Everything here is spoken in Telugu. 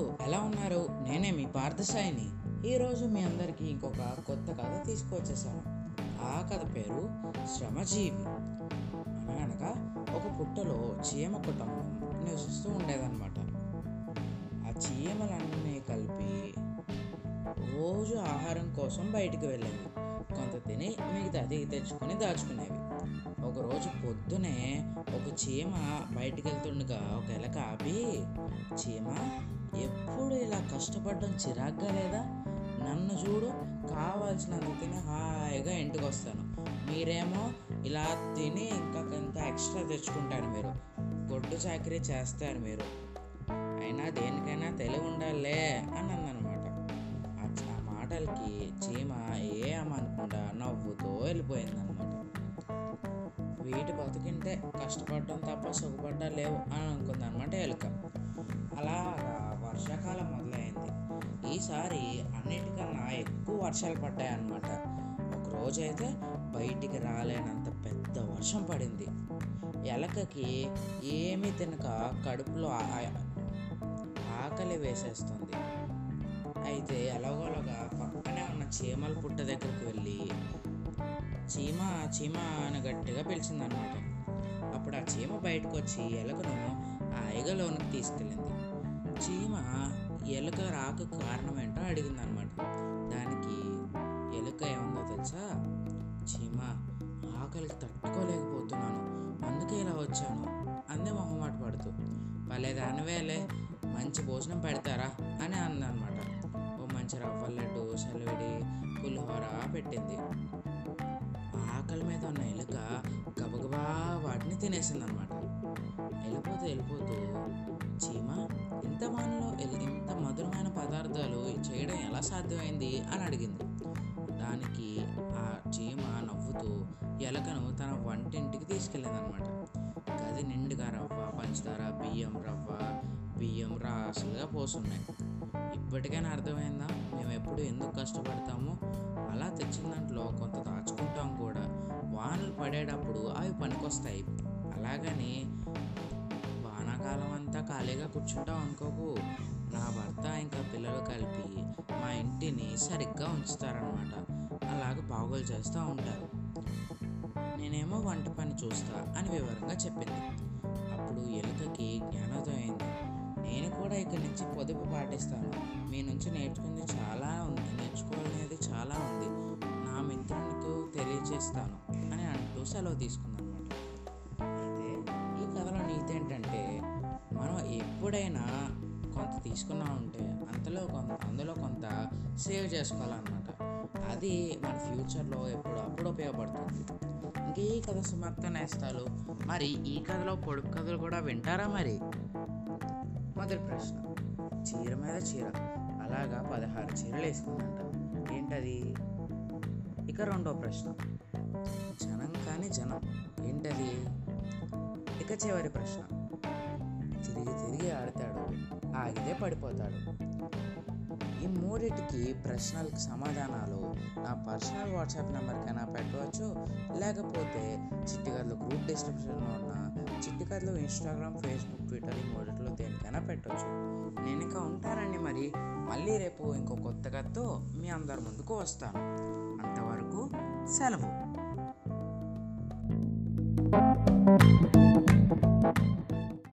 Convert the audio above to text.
ఎలా ఉన్నారు? నేనే మీ పార్థసాయిని. ఈరోజు మీ అందరికీ ఇంకొక కొత్త కథ తీసుకొచ్చేసాను ఆ కథ పేరు శ్రమజీవి. అనగా ఒక పుట్టలో చీమ కుటుంబం నివసిస్తూ ఉండేదన్నమాట. ఆ చీమలన్నీ కలిపి రోజు ఆహారం కోసం బయటికి వెళ్ళేవి. కొంత తిని మిగతాది తెచ్చుకొని దాచుకునేవి. ఒకరోజు పొద్దునే ఒక చీమ బయటికి వెళ్తుండగా ఒక ఎలక ఆపి చీమ ఎప్పుడు ఇలా కష్టపడడం చిరాగ్గా లేదా? నన్ను చూడు కావాల్సినంత తిని హాయిగా ఇంటికి వస్తాను మీరేమో ఇలా తిని ఇంకా కొంత ఎక్స్ట్రా తెచ్చుకుంటారు మీరు. గొడ్డు చాకరీ చేస్తారు మీరు. అయినా దేనికైనా తెలివి ఉండాలే అని అందనమాట ఆ మాటలకి చీమ అనుకుంటా నవ్వుతూ వెళ్ళిపోయిందనమాట. వీటి బతికింటే కష్టపడడం తప్ప సుఖపడ్డా లేవు అని అనుకుంది అనమాట ఎలుక అలాగా వర్షాకాలం మొదలైంది. ఈసారి అన్నిటికన్నా ఎక్కువ వర్షాలు పడ్డాయి ఒకరోజైతే ఒక రోజైతే బయటికి రాలేనంత పెద్ద వర్షం పడింది. ఎలకకి ఏమీ తినక కడుపులో ఆకలి వేసేస్తుంది. అయితే ఎలాగోలాగా పక్కనే ఉన్న చీమల పుట్ట దగ్గరికి వెళ్ళి చీమ చీమ అని గట్టిగా పిలిచిందనమాట. అప్పుడు ఆ చీమ బయటకు వచ్చి ఎలుకను ఆ ఐగలోనికి తీసుకెళ్ళింది. చీమ ఎలుక రాక కారణం ఏంటో అడిగిందనమాట. దానికి ఎలుక ఏముందో తెలుసా? చీమ ఆకలికి తట్టుకోలేకపోతున్నాను. అందుకే ఇలా వచ్చాను. అందే మొహమాట పడుతూ. భలే దానివేలే మంచి భోజనం పెడతారా అని అందనమాట. ఓ మంచి రవ్వ లడ్డు సెలవిడి పులిహోర పెట్టింది. మొక్కల మీద ఉన్న ఎలుక గబగబా వాటిని తినేసింది అనమాట వెళ్ళిపోతూ వెళ్ళిపోతూ చీమ ఇంత వానలో ఇంత మధురమైన పదార్థాలు చేయడం ఎలా సాధ్యమైంది అని అడిగింది. దానికి ఆ చీమ నవ్వుతూ ఎలకను తన వంటింటికి తీసుకెళ్ళింది అనమాట గది నిండుగా రవ్వ పంచదార బియ్యం రవ్వ బియ్యం రాసులుగా పోసున్నాయి. ఇప్పటికైనా అర్థమైందా? మేము ఎప్పుడు ఎందుకు కష్టపడతామో? అలా తెచ్చిన దాంట్లో కొంత దాచుకుంటాం కూడా. వానలు పడేటప్పుడు అవి పనికొస్తాయి. అలాగని వానాకాలం అంతా ఖాళీగా కూర్చుంటాం అనుకోకు. నా భర్త ఇంకా పిల్లలు కలిపి మా ఇంటిని సరిగ్గా ఉంచుతారనమాట అలాగ బాగోలు చేస్తూ ఉంటారు. నేనేమో వంట పని చూస్తా అని వివరంగా చెప్పింది. అప్పుడు ఎలుకకి జ్ఞానోదయమైంది నేను కూడా ఇక్కడి నుంచి పొదుపు పాటిస్తాను. మీ నుంచి నేర్చుకుంది చాలా ఉంది. నేర్చుకోవాలనేది చాలా ఉంది. నా మిత్రునికి తెలియజేస్తాను. అని అంటూ సెలవు తీసుకుందనమాట. అయితే ఈ కథలో నీతి ఏంటంటే మనం ఎప్పుడైనా కొంత తీసుకున్నా ఉంటే అంతలో కొంత అందులో కొంత సేవ్ చేసుకోవాలన్నమాట. అది మన ఫ్యూచర్లో ఎప్పుడు అప్పుడు ఉపయోగపడుతుంది. ఇంకా ఈ కథ సుమార్త నేస్తాలు. మరి ఈ కథలో పొడుపు కథలు కూడా వింటారా మరి? మొదటి ప్రశ్న. చీర మీద చీర అలాగా పదహారు చీరలు వేసుకుందంట. ఏంటది? ఇక రెండో ప్రశ్న. జనం కానీ జనం ఏంటది? ఇక చివరి ప్రశ్న తిరిగి తిరిగి ఆడతాడు ఆగితే పడిపోతాడు. ఈ మూడిటికి ప్రశ్నలకు సమాధానాలు నా పర్సనల్ వాట్సాప్ నెంబర్కైనా పెట్టవచ్చు లేకపోతే చిట్టికర్లు గ్రూప్ డిస్క్రిప్షన్లో ఉన్న చిట్టికర్లు ఇన్స్టాగ్రామ్ ఫేస్బుక్ ట్విట్టర్ ఈ మూడిట్లో దేనికైనా పెట్టవచ్చు నేను ఇంకా ఉంటానండి మరి. మళ్ళీ రేపు ఇంకో కొత్త కథతో మీ అందరి ముందుకు వస్తాను. అంతవరకు సెలవు.